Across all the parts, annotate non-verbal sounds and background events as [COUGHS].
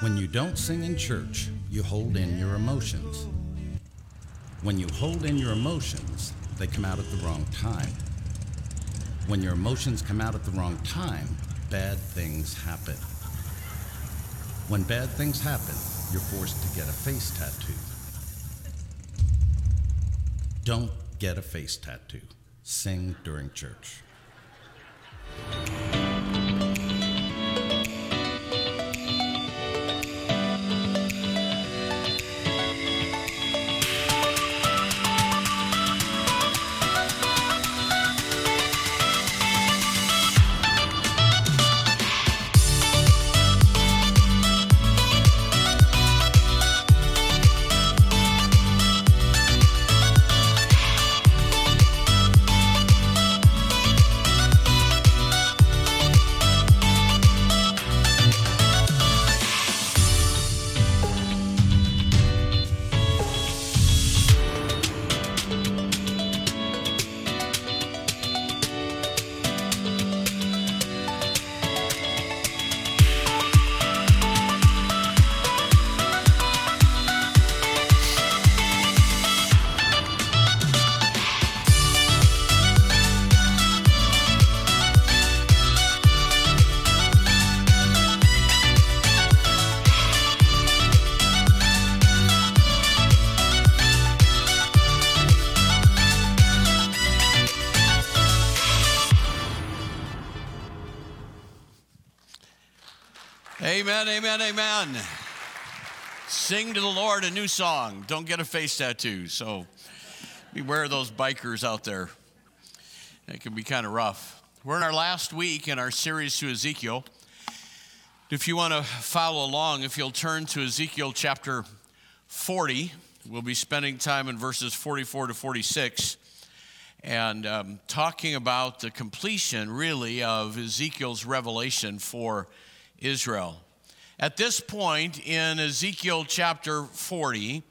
When you don't sing in church, you hold in your emotions. When you hold in your emotions, they come out at the wrong time. When your emotions come out at the wrong time, bad things happen. When bad things happen, you're forced to get a face tattoo. Don't get a face tattoo. Sing during church. Amen, amen, amen. Sing to the Lord a new song. Don't get a face tattoo. So beware of those bikers out there. It can be kind of rough. We're in our last week in our series to Ezekiel. If you want to follow along, if you'll turn to Ezekiel chapter 40, we'll be spending time in verses 44 to 46 and um, talking about the completion, really, of Ezekiel's revelation for Israel. At this point in Ezekiel chapter 40,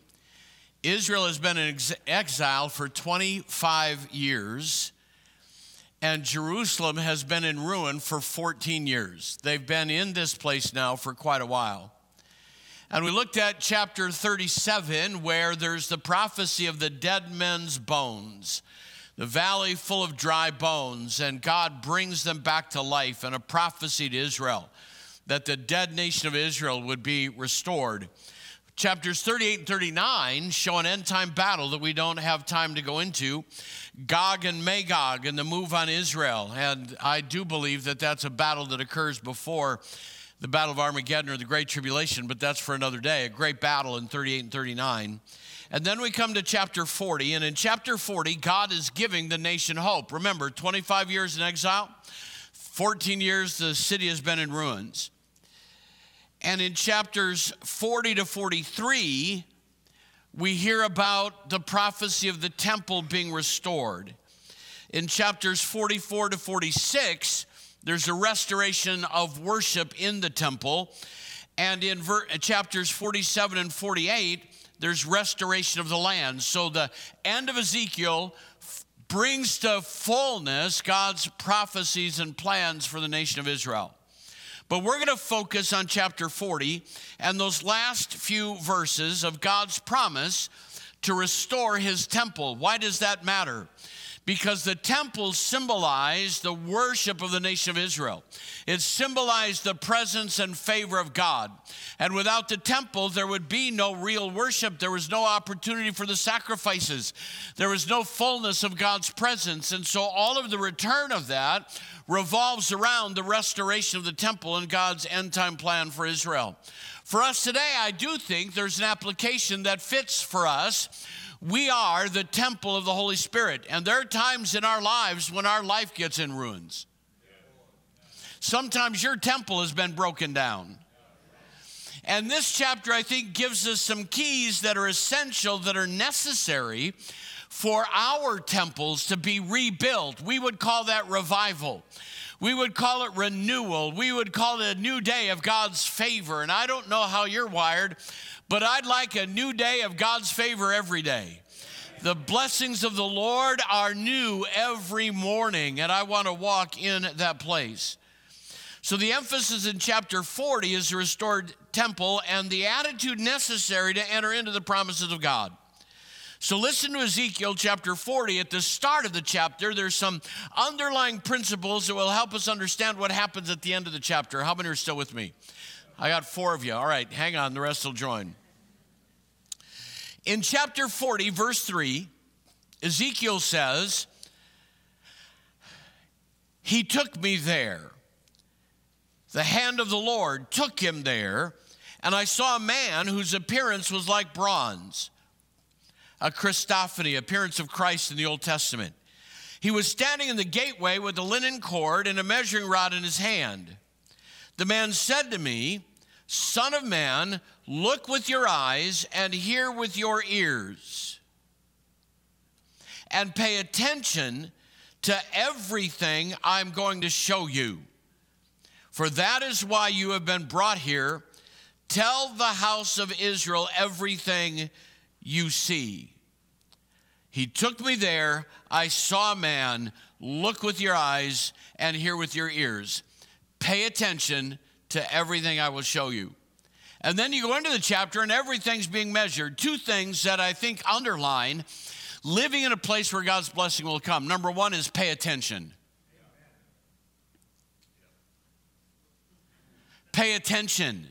Israel has been in exile for 25 years, and Jerusalem has been in ruin for 14 years. They've been in this place now for quite a while. And we looked at chapter 37, where there's the prophecy of the dead men's bones, the valley full of dry bones, and God brings them back to life, and a prophecy to Israel that the dead nation of Israel would be restored. Chapters 38 and 39 show an end time battle that we don't have time to go into Gog and Magog and the move on Israel. And I do believe that that's a battle that occurs before the Battle of Armageddon or the Great Tribulation, but that's for another day. A great battle in 38 and 39. And then we come to chapter 40. And in chapter 40, God is giving the nation hope. Remember, 25 years in exile, 14 years the city has been in ruins. And in chapters 40 to 43, we hear about the prophecy of the temple being restored. In chapters 44 to 46, there's a restoration of worship in the temple. And in ver- chapters 47 and 48, there's restoration of the land. So the end of Ezekiel f- brings to fullness God's prophecies and plans for the nation of Israel. But we're going to focus on chapter 40 and those last few verses of God's promise to restore his temple. Why does that matter? Because the temple symbolized the worship of the nation of Israel. It symbolized the presence and favor of God. And without the temple, there would be no real worship. There was no opportunity for the sacrifices. There was no fullness of God's presence. And so all of the return of that revolves around the restoration of the temple and God's end time plan for Israel. For us today, I do think there's an application that fits for us we are the temple of the Holy Spirit. And there are times in our lives when our life gets in ruins. Sometimes your temple has been broken down. And this chapter, I think, gives us some keys that are essential, that are necessary for our temples to be rebuilt. We would call that revival. We would call it renewal. We would call it a new day of God's favor. And I don't know how you're wired, but I'd like a new day of God's favor every day. The blessings of the Lord are new every morning, and I want to walk in that place. So the emphasis in chapter 40 is the restored temple and the attitude necessary to enter into the promises of God. So listen to Ezekiel chapter 40. At the start of the chapter, there's some underlying principles that will help us understand what happens at the end of the chapter. How many are still with me? I got four of you. All right, hang on, the rest will join. In chapter 40, verse 3, Ezekiel says, He took me there. The hand of the Lord took him there, and I saw a man whose appearance was like bronze a Christophany, appearance of Christ in the Old Testament. He was standing in the gateway with a linen cord and a measuring rod in his hand. The man said to me, Son of man, look with your eyes and hear with your ears, and pay attention to everything I'm going to show you. For that is why you have been brought here. Tell the house of Israel everything you see. He took me there. I saw a man. Look with your eyes and hear with your ears. Pay attention to everything I will show you. And then you go into the chapter and everything's being measured. Two things that I think underline living in a place where God's blessing will come. Number one is pay attention. Pay attention.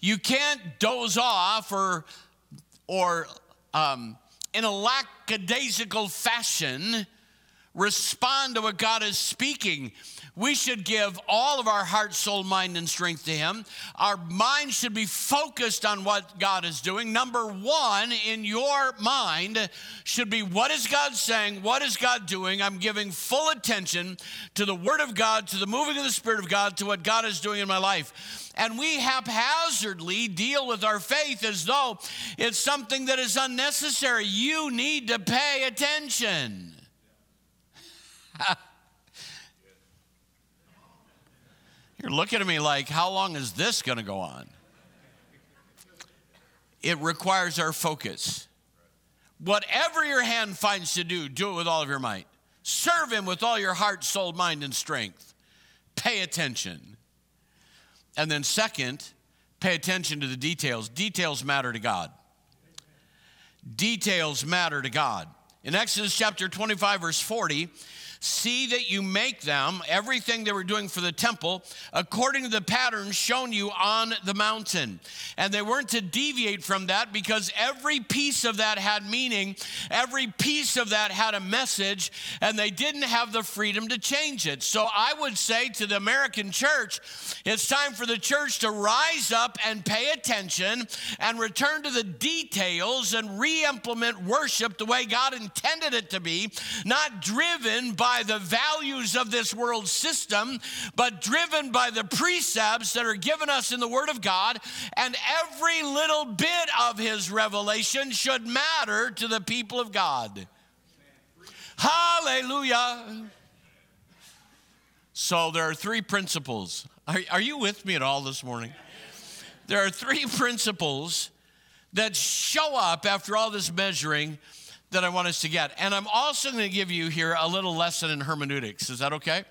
You can't doze off or or um, in a lackadaisical fashion respond to what God is speaking. We should give all of our heart, soul, mind, and strength to Him. Our mind should be focused on what God is doing. Number one in your mind should be what is God saying? What is God doing? I'm giving full attention to the Word of God, to the moving of the Spirit of God, to what God is doing in my life. And we haphazardly deal with our faith as though it's something that is unnecessary. You need to pay attention. [LAUGHS] You're looking at me like, how long is this going to go on? It requires our focus. Whatever your hand finds to do, do it with all of your might. Serve Him with all your heart, soul, mind, and strength. Pay attention. And then, second, pay attention to the details. Details matter to God. Details matter to God. In Exodus chapter 25, verse 40, See that you make them, everything they were doing for the temple, according to the pattern shown you on the mountain. And they weren't to deviate from that because every piece of that had meaning, every piece of that had a message, and they didn't have the freedom to change it. So I would say to the American church, it's time for the church to rise up and pay attention and return to the details and re implement worship the way God intended it to be, not driven by the values of this world system, but driven by the precepts that are given us in the Word of God. And every little bit of His revelation should matter to the people of God. Hallelujah. So there are three principles. Are, are you with me at all this morning? There are three principles that show up after all this measuring that I want us to get. And I'm also going to give you here a little lesson in hermeneutics. Is that okay?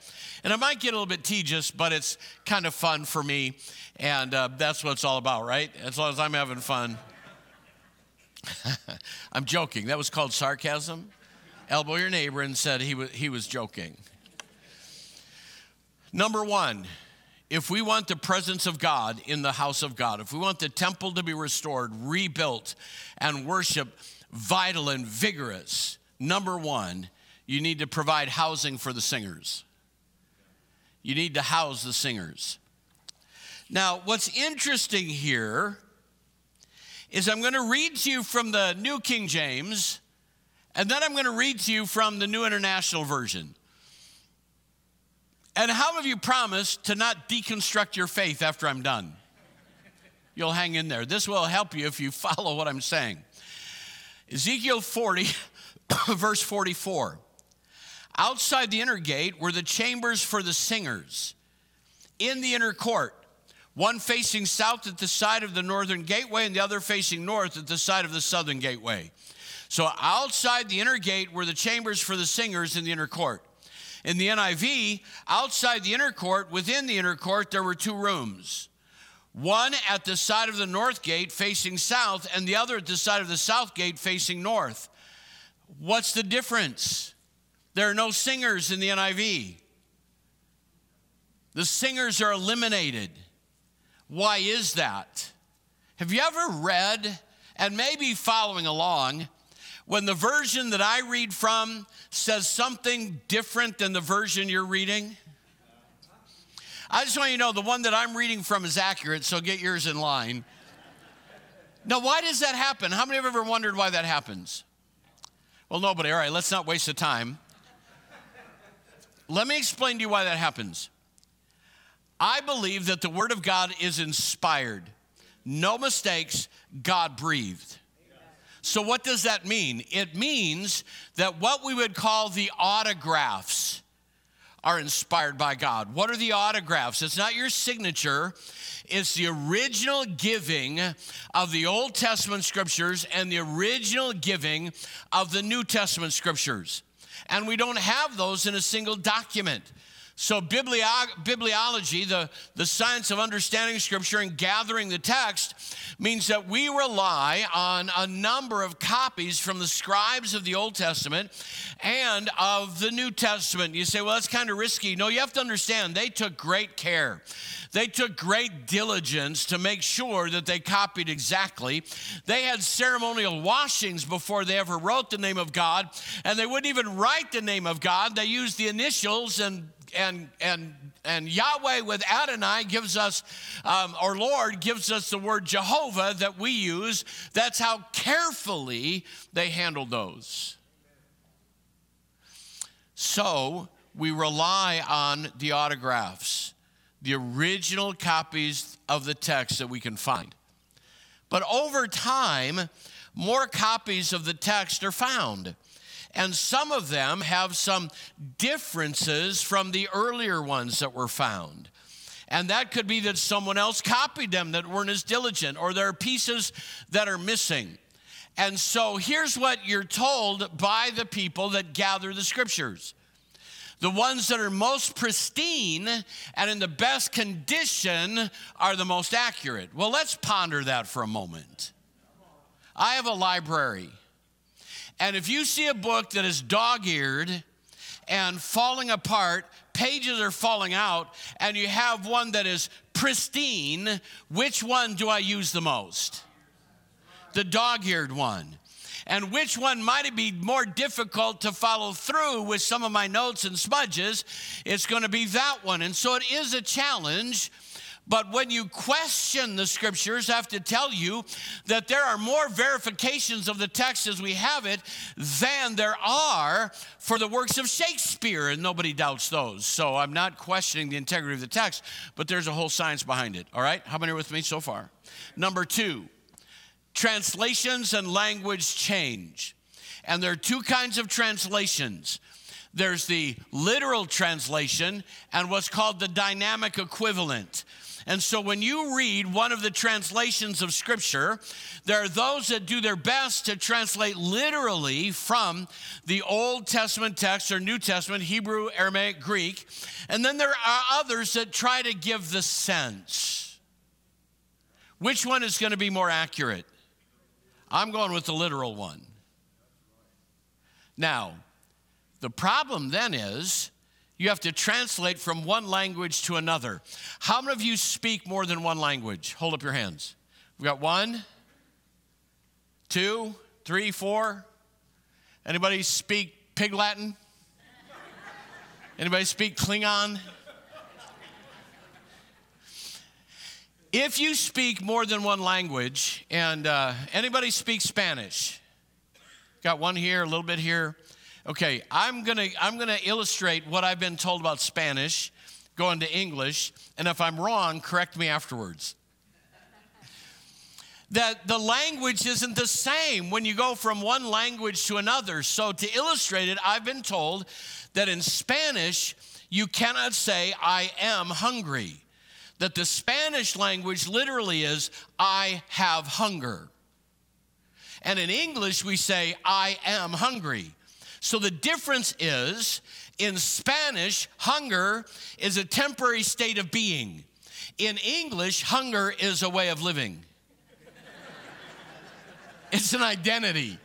And it might get a little bit tedious, but it's kind of fun for me. And uh, that's what it's all about, right? As long as I'm having fun. [LAUGHS] I'm joking. That was called sarcasm. Elbow your neighbor and said he was, he was joking. Number one, if we want the presence of God in the house of God, if we want the temple to be restored, rebuilt, and worship vital and vigorous, number one, you need to provide housing for the singers. You need to house the singers. Now, what's interesting here is I'm going to read to you from the New King James, and then I'm going to read to you from the New International Version. And how have you promised to not deconstruct your faith after I'm done? You'll hang in there. This will help you if you [LAUGHS] follow what I'm saying. Ezekiel 40, [COUGHS] verse 44. Outside the inner gate were the chambers for the singers. In the inner court, one facing south at the side of the northern gateway, and the other facing north at the side of the southern gateway. So outside the inner gate were the chambers for the singers in the inner court. In the NIV, outside the inner court, within the inner court, there were two rooms. One at the side of the north gate facing south, and the other at the side of the south gate facing north. What's the difference? There are no singers in the NIV. The singers are eliminated. Why is that? Have you ever read and maybe following along when the version that I read from says something different than the version you're reading? I just want you to know the one that I'm reading from is accurate, so get yours in line. Now, why does that happen? How many have ever wondered why that happens? Well, nobody. All right, let's not waste the time. Let me explain to you why that happens. I believe that the Word of God is inspired, no mistakes, God breathed. So, what does that mean? It means that what we would call the autographs are inspired by God. What are the autographs? It's not your signature, it's the original giving of the Old Testament scriptures and the original giving of the New Testament scriptures. And we don't have those in a single document. So, bibliology, the, the science of understanding scripture and gathering the text, means that we rely on a number of copies from the scribes of the Old Testament and of the New Testament. You say, well, that's kind of risky. No, you have to understand, they took great care. They took great diligence to make sure that they copied exactly. They had ceremonial washings before they ever wrote the name of God, and they wouldn't even write the name of God. They used the initials and and and and Yahweh with Adonai gives us, um, or Lord gives us the word Jehovah that we use. That's how carefully they handled those. So we rely on the autographs, the original copies of the text that we can find. But over time, more copies of the text are found. And some of them have some differences from the earlier ones that were found. And that could be that someone else copied them that weren't as diligent, or there are pieces that are missing. And so here's what you're told by the people that gather the scriptures. The ones that are most pristine and in the best condition are the most accurate. Well, let's ponder that for a moment. I have a library. And if you see a book that is dog eared and falling apart, pages are falling out, and you have one that is pristine, which one do I use the most? The dog eared one. And which one might be more difficult to follow through with some of my notes and smudges? It's going to be that one. And so it is a challenge but when you question the scriptures, I have to tell you that there are more verifications of the text as we have it than there are for the works of Shakespeare, and nobody doubts those. So I'm not questioning the integrity of the text, but there's a whole science behind it. All right? How many are with me so far? Number two, translations and language change. And there are two kinds of translations there's the literal translation and what's called the dynamic equivalent. And so when you read one of the translations of Scripture, there are those that do their best to translate literally from the Old Testament text or New Testament, Hebrew, Aramaic, Greek. And then there are others that try to give the sense. Which one is going to be more accurate? I'm going with the literal one. Now, the problem then is you have to translate from one language to another. How many of you speak more than one language? Hold up your hands. We got one, two, three, four. Anybody speak Pig Latin? Anybody speak Klingon? If you speak more than one language, and uh, anybody speak Spanish? Got one here, a little bit here. Okay, I'm gonna, I'm gonna illustrate what I've been told about Spanish, going to English, and if I'm wrong, correct me afterwards. that the language isn't the same when you go from one language to another. So, to illustrate it, I've been told that in Spanish, you cannot say, I am hungry. That the Spanish language literally is, I have hunger. And in English, we say, I am hungry. So the difference is In Spanish, hunger is a temporary state of being. In English, hunger is a way of living. [LAUGHS] It's an identity.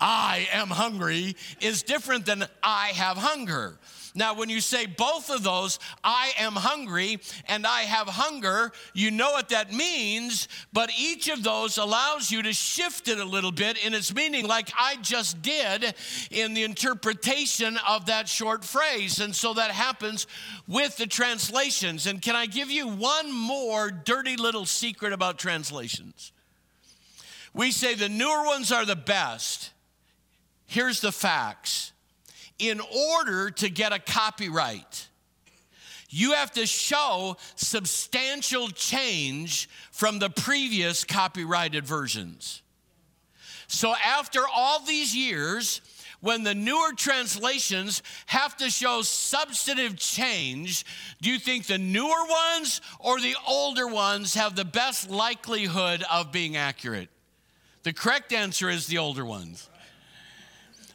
I am hungry is different than I have hunger. Now, when you say both of those, I am hungry and I have hunger, you know what that means, but each of those allows you to shift it a little bit in its meaning, like I just did in the interpretation of that short phrase. And so that happens with the translations. And can I give you one more dirty little secret about translations? We say the newer ones are the best. Here's the facts in order to get a copyright, you have to show substantial change from the previous copyrighted versions. So, after all these years, when the newer translations have to show substantive change, do you think the newer ones or the older ones have the best likelihood of being accurate? The correct answer is the older ones.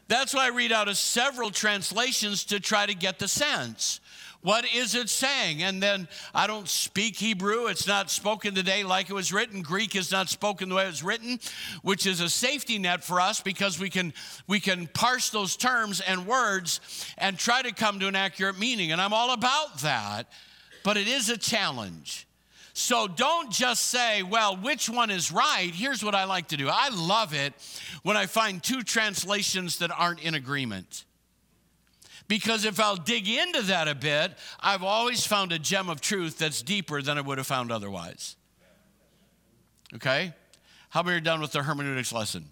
That's why I read out of several translations to try to get the sense. What is it saying? And then I don't speak Hebrew. It's not spoken today like it was written. Greek is not spoken the way it was written, which is a safety net for us because we can we can parse those terms and words and try to come to an accurate meaning. And I'm all about that, but it is a challenge. So don't just say, well, which one is right? Here's what I like to do I love it when I find two translations that aren't in agreement. Because if I'll dig into that a bit, I've always found a gem of truth that's deeper than I would have found otherwise. Okay? How many are done with the hermeneutics lesson?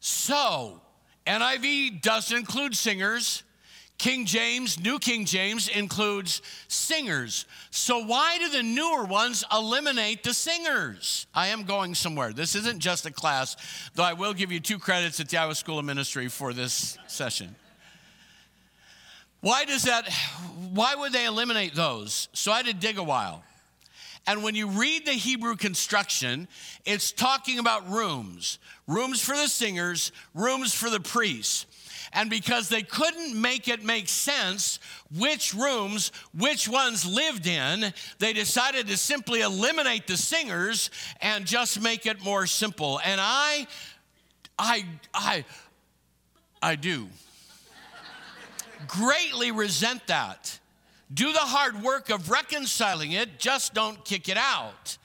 So, NIV doesn't include singers. King James, New King James includes singers. So, why do the newer ones eliminate the singers? I am going somewhere. This isn't just a class, though I will give you two credits at the Iowa School of Ministry for this session. Why does that, why would they eliminate those? So, I had to dig a while. And when you read the Hebrew construction, it's talking about rooms rooms for the singers, rooms for the priests. And because they couldn't make it make sense which rooms, which ones lived in, they decided to simply eliminate the singers and just make it more simple. And I, I, I, I do greatly resent that. Do the hard work of reconciling it, just don't kick it out.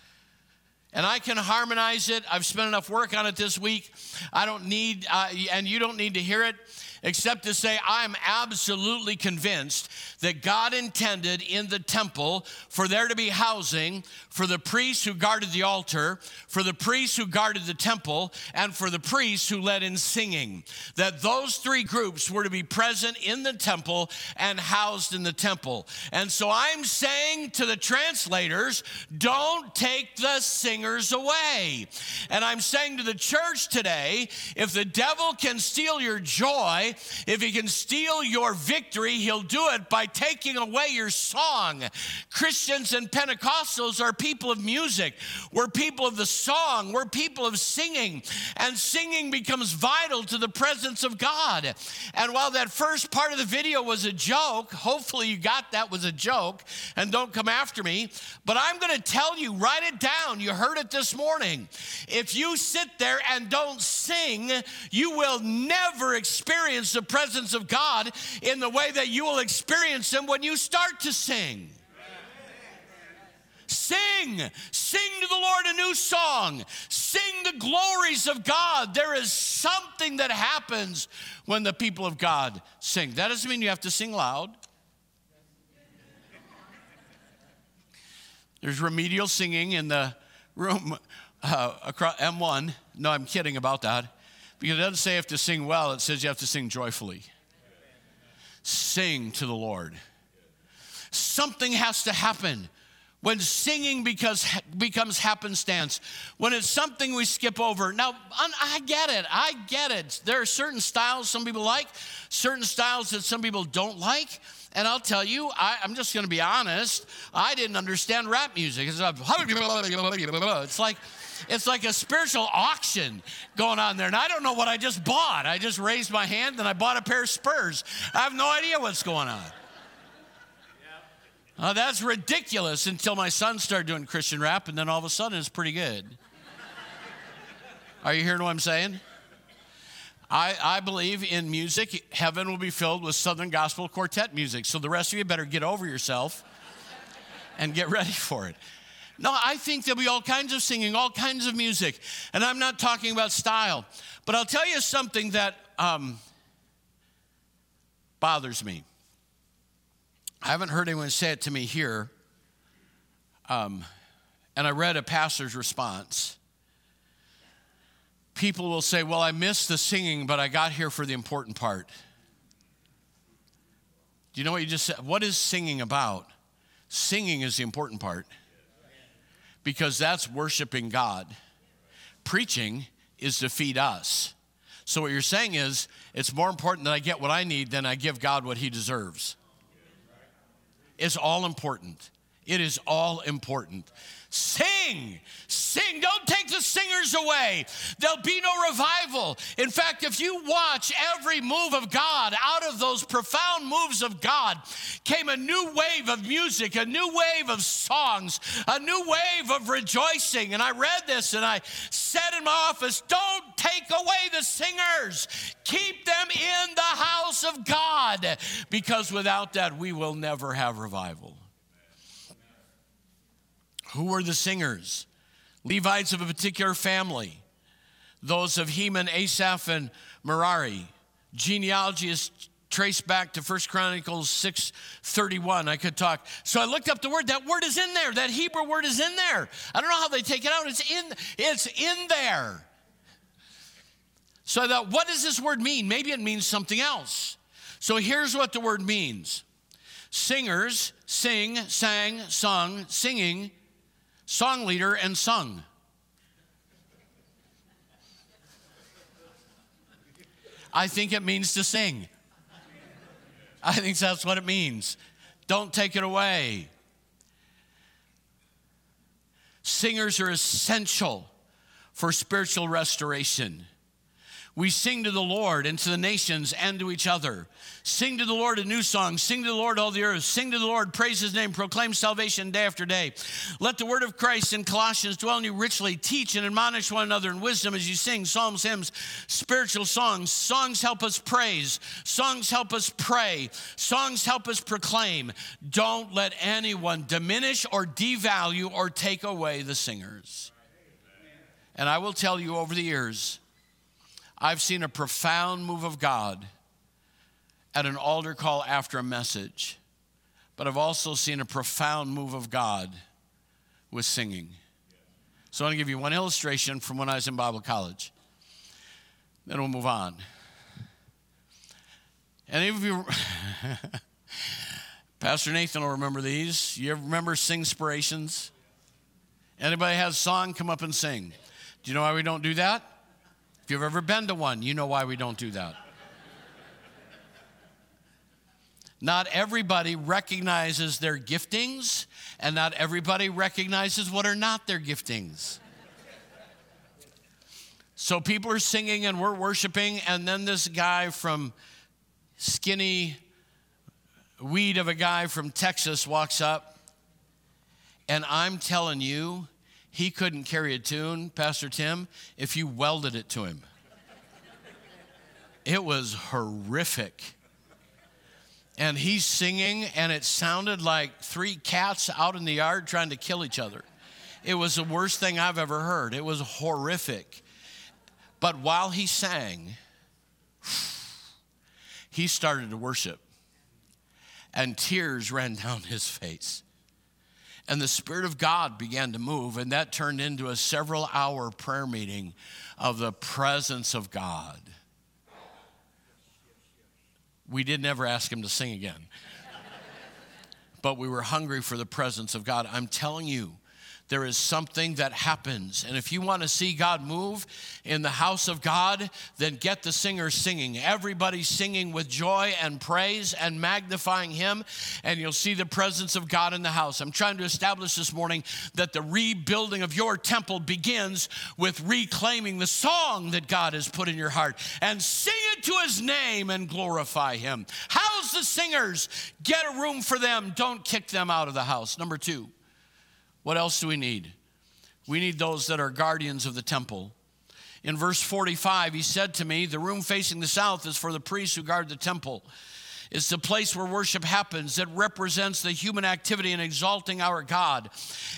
And I can harmonize it. I've spent enough work on it this week. I don't need, uh, and you don't need to hear it except to say, I'm absolutely convinced that God intended in the temple for there to be housing for the priests who guarded the altar, for the priests who guarded the temple, and for the priests who led in singing. That those three groups were to be present in the temple and housed in the temple. And so I'm saying to the translators, don't take the singers away. And I'm saying to the church today, if the devil can steal your joy, if he can steal your victory, he'll do it by taking away your song. Christians and Pentecostals are people of music. We're people of the song. We're people of singing. And singing becomes vital to the presence of God. And while that first part of the video was a joke, hopefully you got that was a joke and don't come after me. But I'm going to tell you, write it down. You heard it this morning. If you sit there and don't sing, you will never experience experience the presence of God in the way that you will experience Him when you start to sing. Sing, sing to the Lord a new song, sing the glories of God. There is something that happens when the people of God sing. That doesn't mean you have to sing loud. There's remedial singing in the room uh, across M1. No, I'm kidding about that. Because it doesn't say you have to sing well, it says you have to sing joyfully. Sing to the Lord. Something has to happen when singing because, becomes happenstance, when it's something we skip over. Now, I get it. I get it. There are certain styles some people like, certain styles that some people don't like. And I'll tell you, I, am just going to be honest. I didn't understand rap music. It's like, it's like a spiritual auction going on there. And I don't know what I just bought. I just raised my hand and I bought a pair of spurs. I have no idea what's going on. Uh, that's ridiculous until my son started doing Christian rap, and then all of a sudden it's pretty good. Are you hearing what I'm saying? I, I believe in music, heaven will be filled with Southern Gospel Quartet music. So the rest of you better get over yourself and get ready for it. No, I think there'll be all kinds of singing, all kinds of music. And I'm not talking about style. But I'll tell you something that um, bothers me. I haven't heard anyone say it to me here. Um, and I read a pastor's response. People will say, Well, I missed the singing, but I got here for the important part. Do you know what you just said? What is singing about? Singing is the important part because that's worshiping God. Preaching is to feed us. So, what you're saying is, it's more important that I get what I need than I give God what He deserves. It's all important. It is all important. Sing, sing. Don't take the singers away. There'll be no revival. In fact, if you watch every move of God, out of those profound moves of God came a new wave of music, a new wave of songs, a new wave of rejoicing. And I read this and I said in my office, Don't take away the singers, keep them in the house of God, because without that, we will never have revival. Who were the singers? Levites of a particular family, those of Heman, Asaph, and Merari. Genealogy is traced back to 1 Chronicles 6:31. I could talk. So I looked up the word. That word is in there. That Hebrew word is in there. I don't know how they take it out. It's in, it's in there. So I thought, what does this word mean? Maybe it means something else. So here's what the word means. Singers sing, sang, sung, singing song leader, and sung. I think it means to sing. I think that's what it means. Don't take it away. Singers are essential for spiritual restoration. We sing to the Lord and to the nations and to each other. Sing to the Lord a new song. Sing to the Lord all the earth. Sing to the Lord, praise his name, proclaim salvation day after day. Let the word of Christ in Colossians dwell in you richly. Teach and admonish one another in wisdom as you sing psalms, hymns, spiritual songs. Songs help us praise. Songs help us pray. Songs help us proclaim. Don't let anyone diminish or devalue or take away the singers. And I will tell you over the years, I've seen a profound move of God at an altar call after a message, but I've also seen a profound move of God with singing. So I want to give you one illustration from when I was in Bible college. Then we'll move on. Any of you, [LAUGHS] Pastor Nathan will remember these. You ever remember Sing Inspirations? Anybody has a song, come up and sing. Do you know why we don't do that? If you've ever been to one, you know why we don't do that. Not everybody recognizes their giftings, and not everybody recognizes what are not their giftings. So people are singing and we're worshiping, and then this guy from skinny weed of a guy from Texas walks up, and I'm telling you, he couldn't carry a tune, Pastor Tim, if you welded it to him. It was horrific. And he's singing, and it sounded like three cats out in the yard trying to kill each other. It was the worst thing I've ever heard. It was horrific. But while he sang, he started to worship, and tears ran down his face and the Spirit of God began to move, and that turned into a several hour prayer meeting of the presence of God. We did never ask him to sing again, but we were hungry for the presence of God. I'm telling you, there is something that happens. And if you want to see God move in the house of God, then get the singers singing. Everybody singing with joy and praise and magnifying Him, and you'll see the presence of God in the house. I'm trying to establish this morning that the rebuilding of your temple begins with reclaiming the song that God has put in your heart and sing it to His name and glorify Him. How's the singers? Get a room for them, don't kick them out of the house. Number two, what else do we need? We need those that are guardians of the temple. In verse 45, he said to me, The room facing the south is for the priests who guard the temple. It's the place where worship happens that represents the human activity in exalting our God.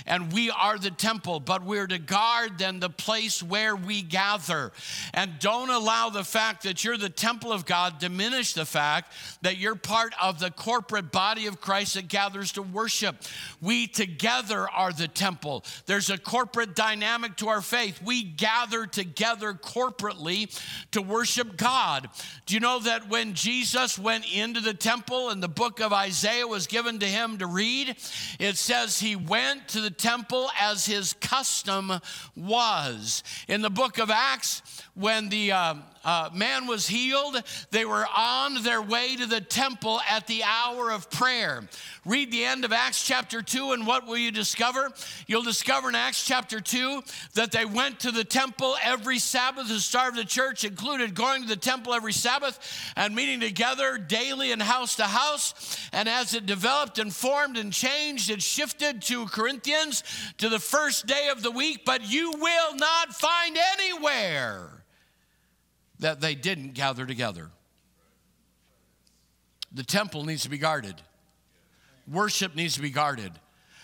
And we are the temple, but we're to guard then the place where we gather. And don't allow the fact that you're the temple of God diminish the fact that you're part of the corporate body of Christ that gathers to worship. We together are the temple. There's a corporate dynamic to our faith. We gather together corporately to worship God. Do you know that when Jesus went into the temple and the book of Isaiah was given to him to read, it says he went to the temple as his custom was. In the book of Acts, when the uh, uh, man was healed, they were on their way to the temple at the hour of prayer. Read the end of Acts chapter 2, and what will you discover? You'll discover in Acts chapter 2 that they went to the temple every Sabbath. The start of the church included going to the temple every Sabbath and meeting together daily and house to house. And as it developed and formed and changed, it shifted to Corinthians to the first day of the week. But you will not find anywhere that they didn't gather together. The temple needs to be guarded worship needs to be guarded.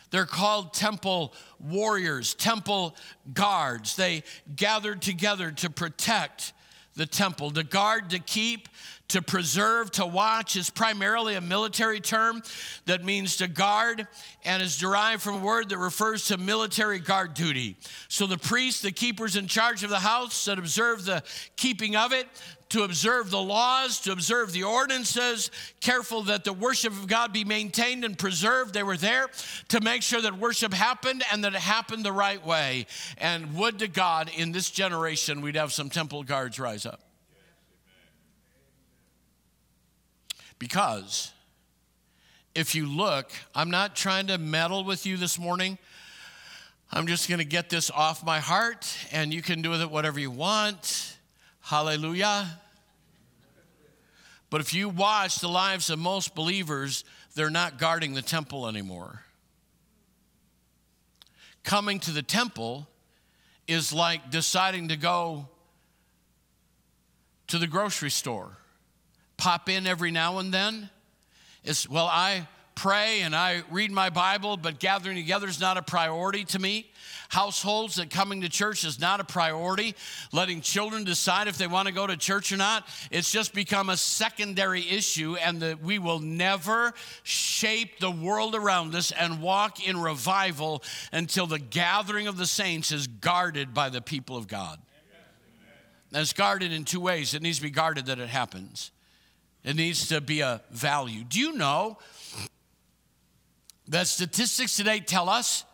They're called temple warriors, temple guards. They gathered together to protect the temple, to guard, to keep, to preserve, to watch is primarily a military term that means to guard and is derived from a word that refers to military guard duty. So the priests, the keepers in charge of the house that observe the keeping of it, to observe the laws, to observe the ordinances, careful that the worship of God be maintained and preserved. They were there to make sure that worship happened and that it happened the right way. And would to God in this generation we'd have some temple guards rise up. Because if you look, I'm not trying to meddle with you this morning. I'm just going to get this off my heart, and you can do with it whatever you want. Hallelujah. But if you watch the lives of most believers, they're not guarding the temple anymore. Coming to the temple is like deciding to go to the grocery store, pop in every now and then. It's, well, I pray and I read my Bible, but gathering together is not a priority to me households that coming to church is not a priority. Letting children decide if they want to go to church or not, it's just become a secondary issue, and that we will never shape the world around us and walk in revival until the gathering of the saints is guarded by the people of God. And it's guarded in two ways. It needs to be guarded that it happens. It needs to be a value. Do you know that statistics today tell us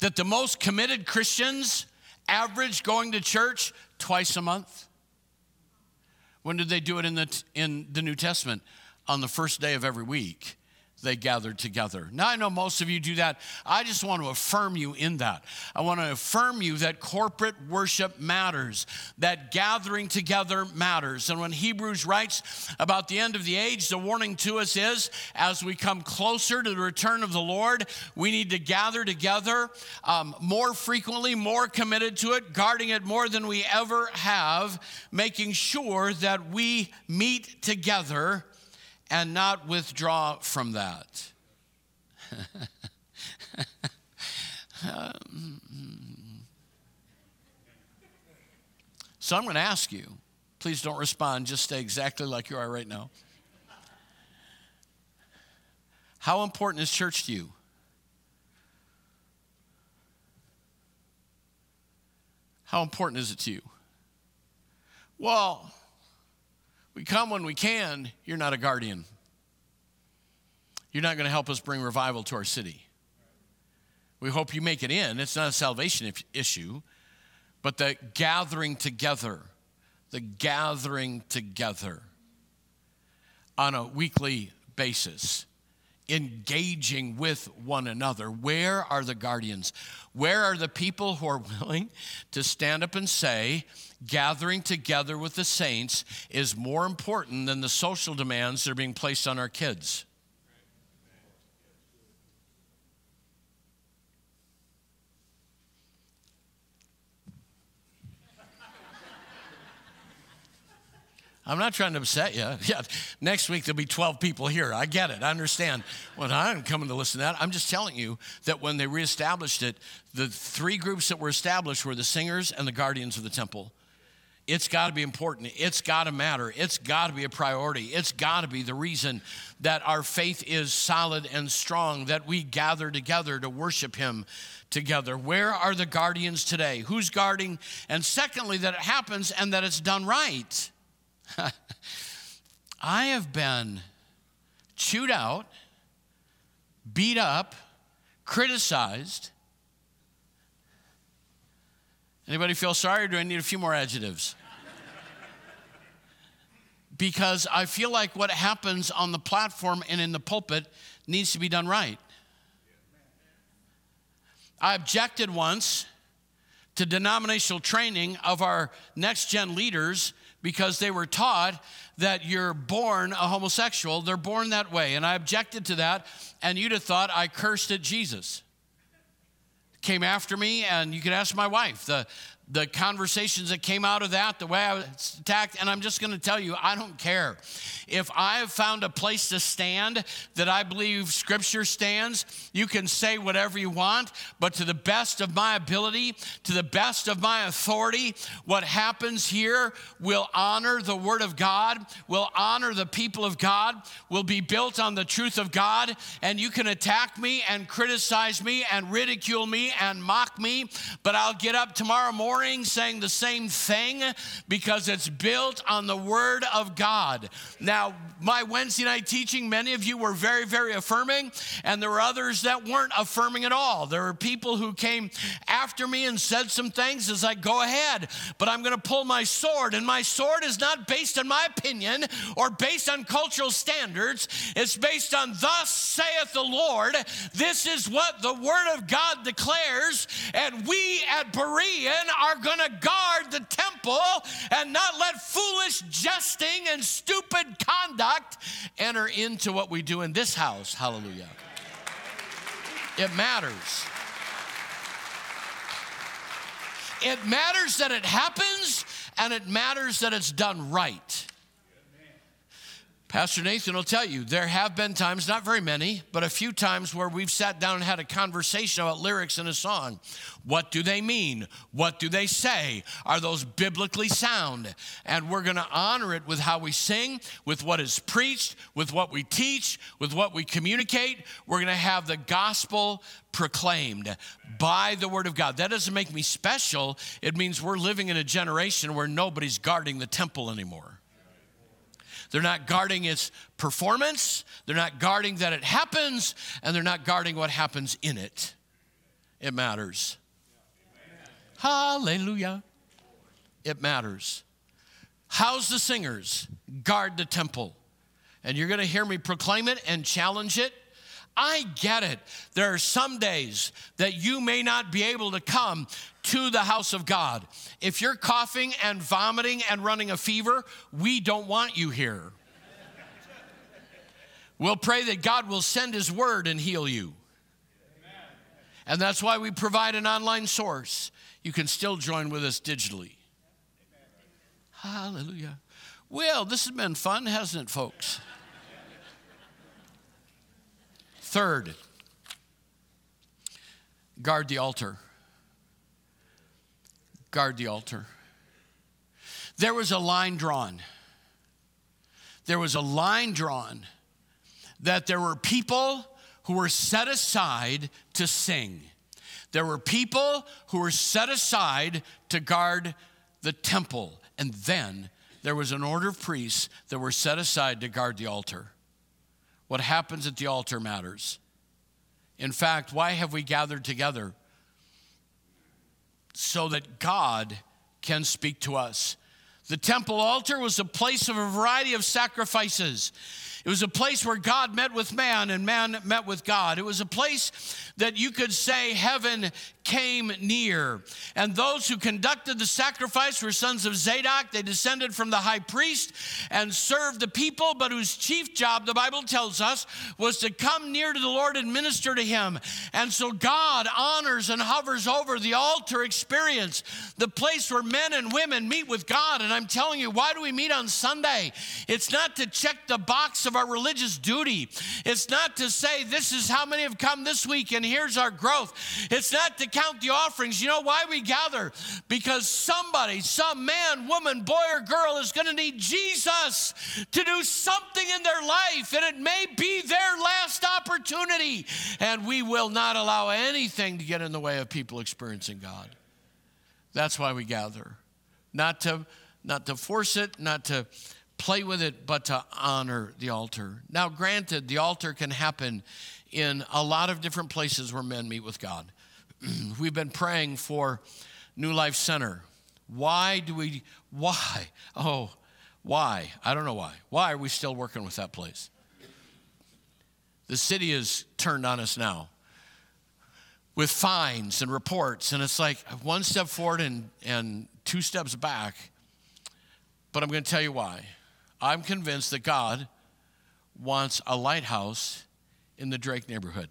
that the most committed Christians average going to church twice a month? When did they do it in the, in the New Testament? On the first day of every week they gathered together. Now, I know most of you do that. I just want to affirm you in that. I want to affirm you that corporate worship matters, that gathering together matters. And when Hebrews writes about the end of the age, the warning to us is as we come closer to the return of the Lord, we need to gather together um, more frequently, more committed to it, guarding it more than we ever have, making sure that we meet together and not withdraw from that. [LAUGHS] so I'm going to ask you, please don't respond, just stay exactly like you are right now. How important is church to you? How important is it to you? Well, we come when we can. You're not a guardian. You're not going to help us bring revival to our city. We hope you make it in. It's not a salvation issue, but the gathering together, the gathering together on a weekly basis, engaging with one another. Where are the guardians? Where are the people who are [LAUGHS] willing to stand up and say, gathering together with the saints is more important than the social demands that are being placed on our kids? I'm not trying to upset you. [LAUGHS] Yeah, next week there'll be 12 people here. I get it. I understand. Well, I'm coming to listen to that. I'm just telling you that when they reestablished it, the three groups that were established were the singers and the guardians of the temple. It's got to be important. It's got to matter. It's got to be a priority. It's got to be the reason that our faith is solid and strong, that we gather together to worship Him together. Where are the guardians today? Who's guarding? And secondly, that it happens and that it's done right. [LAUGHS] I have been chewed out, beat up, criticized. Anybody feel sorry or do I need a few more adjectives? [LAUGHS] because I feel like what happens on the platform and in the pulpit needs to be done right. I objected once to denominational training of our next gen leaders because they were taught that you're born a homosexual. They're born that way. And I objected to that, and you'd have thought I cursed at Jesus. Came after me, and you could ask my wife. The, the conversations that came out of that, the way I was attacked, and I'm just going to tell you, I don't care. If I have found a place to stand that I believe Scripture stands, you can say whatever you want, but to the best of my ability, to the best of my authority, what happens here will honor the Word of God, will honor the people of God, will be built on the truth of God, and you can attack me and criticize me and ridicule me and mock me, but I'll get up tomorrow morning morning saying the same thing because it's built on the Word of God. Now, my Wednesday night teaching, many of you were very, very affirming, and there were others that weren't affirming at all. There were people who came after me and said some things as I go ahead, but I'm going to pull my sword, and my sword is not based on my opinion or based on cultural standards. It's based on, Thus saith the Lord. This is what the Word of God declares, and we at Berean are are going to guard the temple and not let foolish jesting and stupid conduct enter into what we do in this house. Hallelujah. It matters. It matters that it happens and it matters that it's done right. Pastor Nathan will tell you there have been times, not very many, but a few times where we've sat down and had a conversation about lyrics in a song. What do they mean? What do they say? Are those biblically sound? And we're going to honor it with how we sing, with what is preached, with what we teach, with what we communicate. We're going to have the gospel proclaimed by the word of God. That doesn't make me special. It means we're living in a generation where nobody's guarding the temple anymore. They're not guarding its performance, they're not guarding that it happens, and they're not guarding what happens in it. It matters. Hallelujah. It matters. How's the singers guard the temple? And you're going to hear me proclaim it and challenge it. I get it. There are some days that you may not be able to come to the house of God. If you're coughing and vomiting and running a fever, we don't want you here. We'll pray that God will send His word and heal you. And that's why we provide an online source. You can still join with us digitally. Hallelujah. Well, this has been fun, hasn't it, folks? Third, guard the altar guard the altar. There was a line drawn. There was a line drawn that there were people who were set aside to sing. There were people who were set aside to guard the temple. And then there was an order of priests that were set aside to guard the altar. What happens at the altar matters. In fact, why have we gathered together? So that God can speak to us. The temple altar was a place of a variety of sacrifices. It was a place where God met with man and man met with God. It was a place that you could say heaven came near. And those who conducted the sacrifice were sons of Zadok. They descended from the high priest and served the people, but whose chief job, the Bible tells us, was to come near to the Lord and minister to him. And so God honors and hovers over the altar experience, the place where men and women meet with God. And I'm telling you, why do we meet on Sunday? It's not to check the box of our religious duty, it's not to say, this is how many have come this week and here's our growth. It's not to count the offerings. You know why we gather? Because somebody, some man, woman, boy, or girl is going to need Jesus to do something in their life, and it may be their last opportunity. And we will not allow anything to get in the way of people experiencing God. That's why we gather. Not to, not to force it, not to play with it, but to honor the altar. Now, granted, the altar can happen in a lot of different places where men meet with God. [CLEARS THROAT] We've been praying for New Life Center. Why do we, why? [LAUGHS] Oh, why? I don't know why. Why are we still working with that place? The city is turned on us now with fines and reports, and it's like one step forward and, and two steps back. But I'm going to tell you why. I'm convinced that God wants a lighthouse in the Drake neighborhood.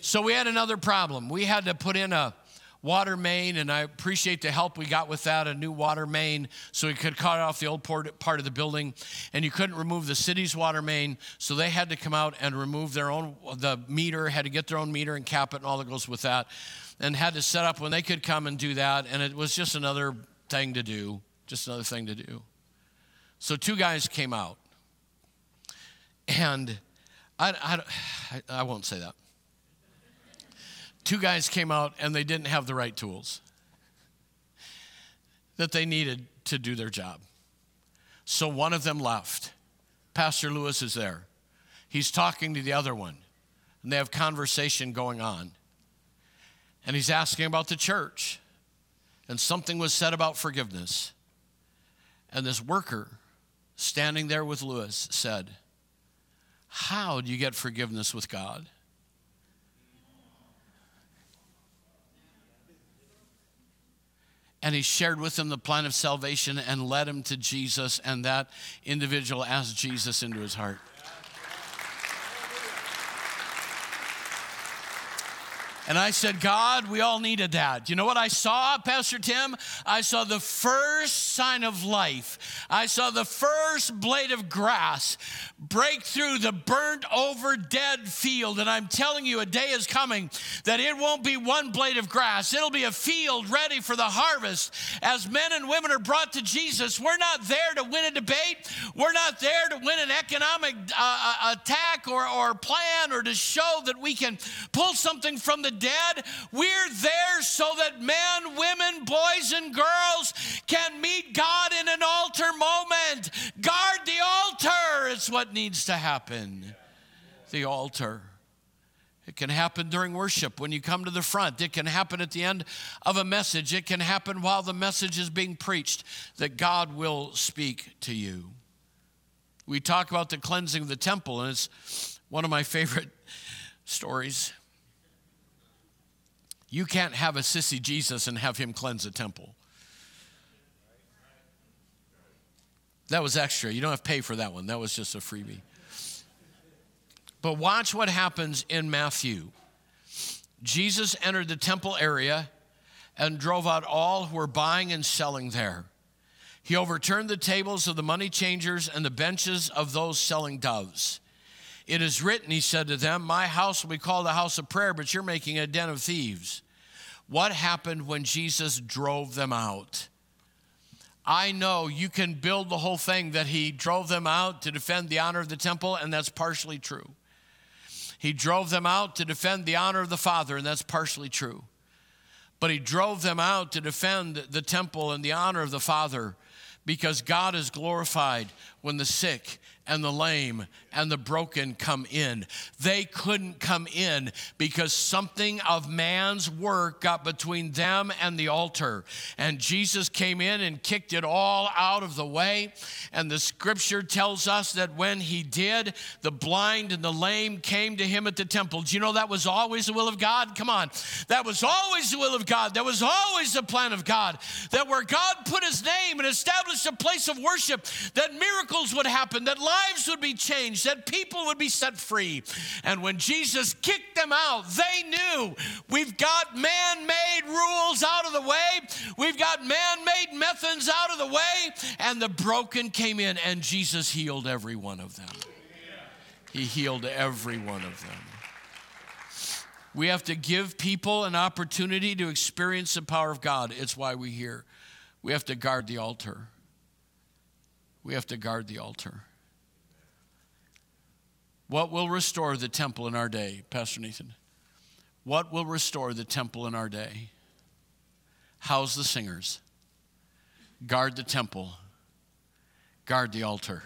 So we had another problem. We had to put in a water main, and I appreciate the help we got with that a new water main so we could cut off the old part of the building. And you couldn't remove the city's water main, so they had to come out and remove their own, the meter, had to get their own meter and cap it and all that goes with that, and had to set up when they could come and do that. And it was just another thing to do, just another thing to do. So two guys came out, and I, I, I won't say that. Two guys came out and they didn't have the right tools that they needed to do their job. So one of them left. Pastor Lewis is there. He's talking to the other one, and they have conversation going on. And he's asking about the church. And something was said about forgiveness. And this worker standing there with Lewis said, how do you get forgiveness with God? And he shared with him the plan of salvation and led him to Jesus, and that individual asked Jesus into his heart. And I said, God, we all needed that. You know what I saw, Pastor Tim? I saw the first sign of life. I saw the first blade of grass break through the burnt over dead field. And I'm telling you, a day is coming that it won't be one blade of grass, it'll be a field ready for the harvest. As men and women are brought to Jesus, we're not there to win a debate, we're not there to win an economic uh, uh attack or, or plan or to show that we can pull something from the dead. We're there so that men, women, boys, and girls can meet God in an altar moment. Guard the altar is what needs to happen. The altar. It can happen during worship when you come to the front. It can happen at the end of a message. It can happen while the message is being preached that God will speak to you. We talk about the cleansing of the temple, and it's one of my favorite stories. You can't have a sissy Jesus and have him cleanse a temple. That was extra. You don't have to pay for that one. That was just a freebie. But watch what happens in Matthew. Jesus entered the temple area and drove out all who were buying and selling there. He overturned the tables of the money changers and the benches of those selling doves. It is written, he said to them, My house will be called a house of prayer, but you're making a den of thieves. What happened when Jesus drove them out? I know you can build the whole thing that he drove them out to defend the honor of the temple, and that's partially true. He drove them out to defend the honor of the Father, and that's partially true. But he drove them out to defend the temple and the honor of the Father because God is glorified when the sick and the lame and the broken come in. They couldn't come in because something of man's work got between them and the altar. And Jesus came in and kicked it all out of the way. And the scripture tells us that when he did, the blind and the lame came to him at the temple. Do you know that was always the will of God? Come on. That was always the will of God. That was always the plan of God. That where God put his name and established a place of worship, that miracles would happen, that lives would be changed, that people would be set free. And when Jesus kicked them out, they knew we've got man made rules out of the way, we've got man made methods out of the way, and the broken came in, and Jesus healed every one of them. He healed every one of them. We have to give people an opportunity to experience the power of God. It's why we're here. We have to guard the altar. We have to guard the altar. What will restore the temple in our day, Pastor Nathan? What will restore the temple in our day? House the singers, guard the temple, guard the altar.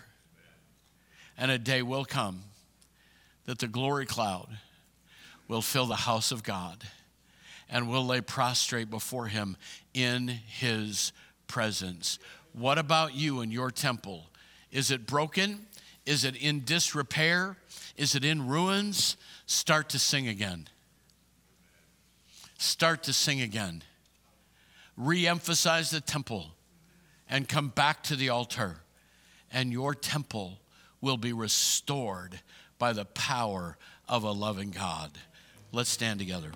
And a day will come that the glory cloud will fill the house of God and will lay prostrate before him in his presence. What about you and your temple? Is it broken? Is it in disrepair? Is it in ruins? Start to sing again. Start to sing again. Re emphasize the temple and come back to the altar, and your temple will be restored by the power of a loving God. Let's stand together.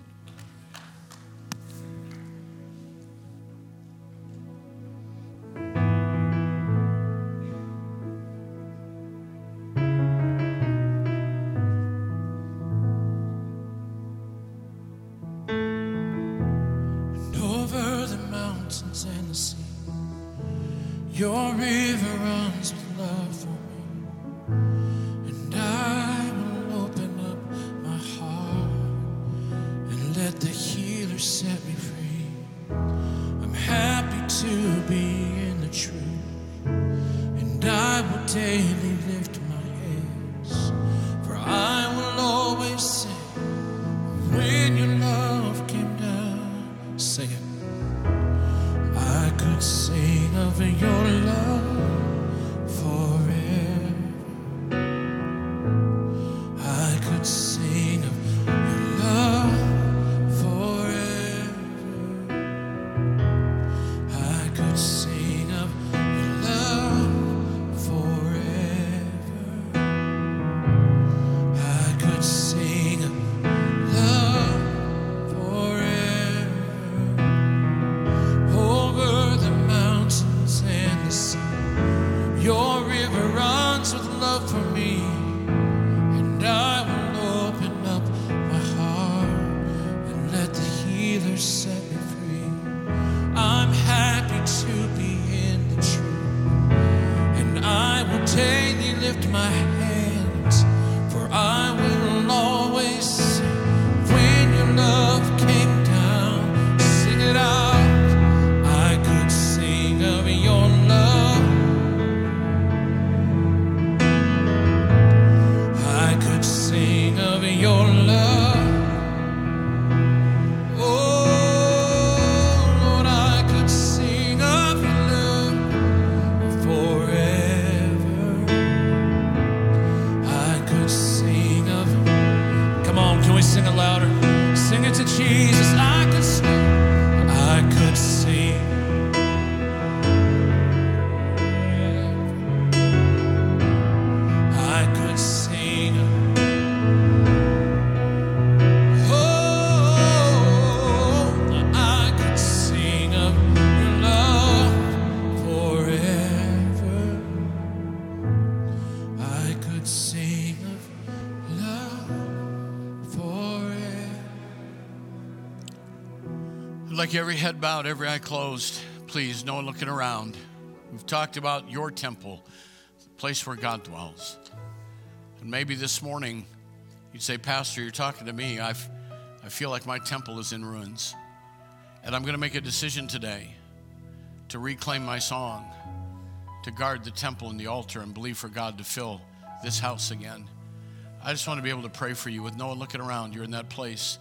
Like every head bowed, every eye closed. Please, no one looking around. We've talked about your temple, the place where God dwells. And maybe this morning you'd say, Pastor, you're talking to me. I've, I feel like my temple is in ruins. And I'm going to make a decision today to reclaim my song, to guard the temple and the altar and believe for God to fill this house again. I just want to be able to pray for you with no one looking around. You're in that place.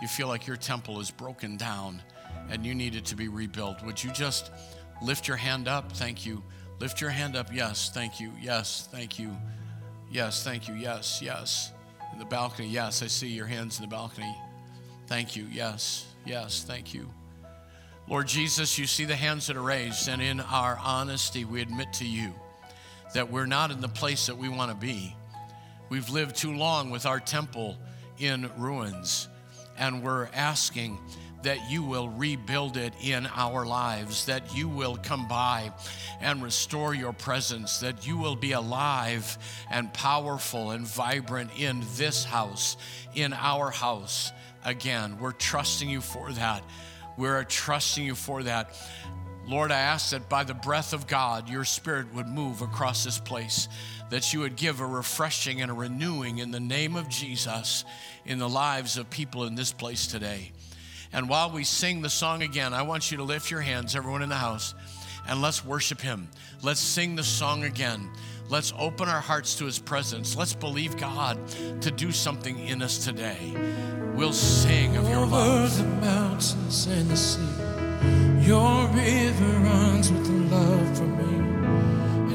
You feel like your temple is broken down and you needed to be rebuilt. Would you just lift your hand up? Thank you. Lift your hand up. Yes, thank you. Yes, thank you. Yes, thank you. Yes, yes. In the balcony. Yes, I see your hands in the balcony. Thank you. Yes, yes, thank you. Lord Jesus, you see the hands that are raised, and in our honesty, we admit to you that we're not in the place that we want to be. We've lived too long with our temple in ruins, and we're asking that you will rebuild it in our lives, that you will come by and restore your presence, that you will be alive and powerful and vibrant in this house, in our house again. We're trusting you for that. We're trusting you for that. Lord, I ask that by the breath of God, your spirit would move across this place, that you would give a refreshing and a renewing in the name of Jesus in the lives of people in this place today. And while we sing the song again, I want you to lift your hands, everyone in the house, and let's worship Him. Let's sing the song again. Let's open our hearts to His presence. Let's believe God to do something in us today. We'll sing of your love. Over the mountains and the sea, your river runs with love for me.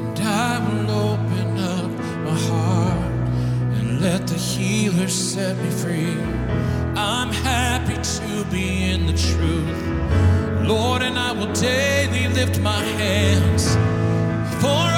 And I will open up my heart and let the healer set me free. I'm happy to be in the truth, Lord, and I will daily lift my hands. For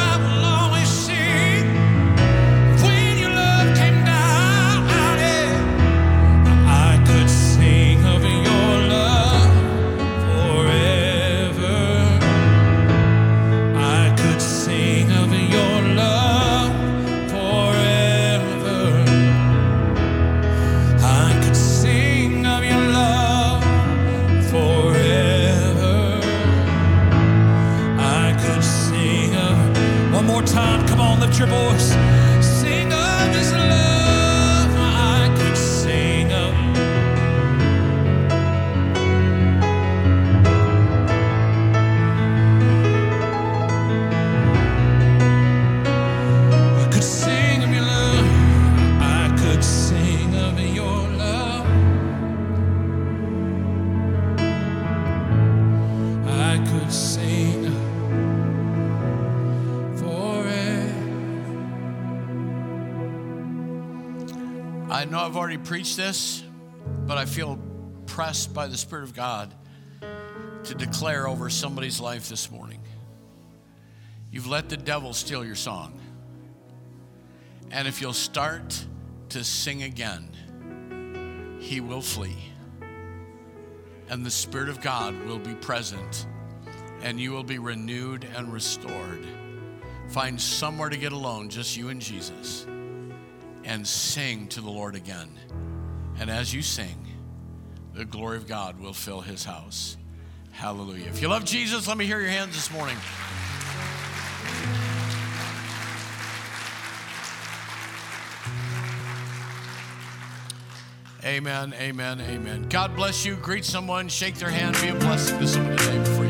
your voice. Preached this, but I feel pressed by the Spirit of God to declare over somebody's life this morning. You've let the devil steal your song. And if you'll start to sing again, he will flee. And the Spirit of God will be present, and you will be renewed and restored. Find somewhere to get alone, just you and Jesus and sing to the Lord again. And as you sing, the glory of God will fill his house. Hallelujah. If you love Jesus, let me hear your hands this morning. Amen, amen, amen. God bless you. Greet someone, shake their hand, be a blessing to someone today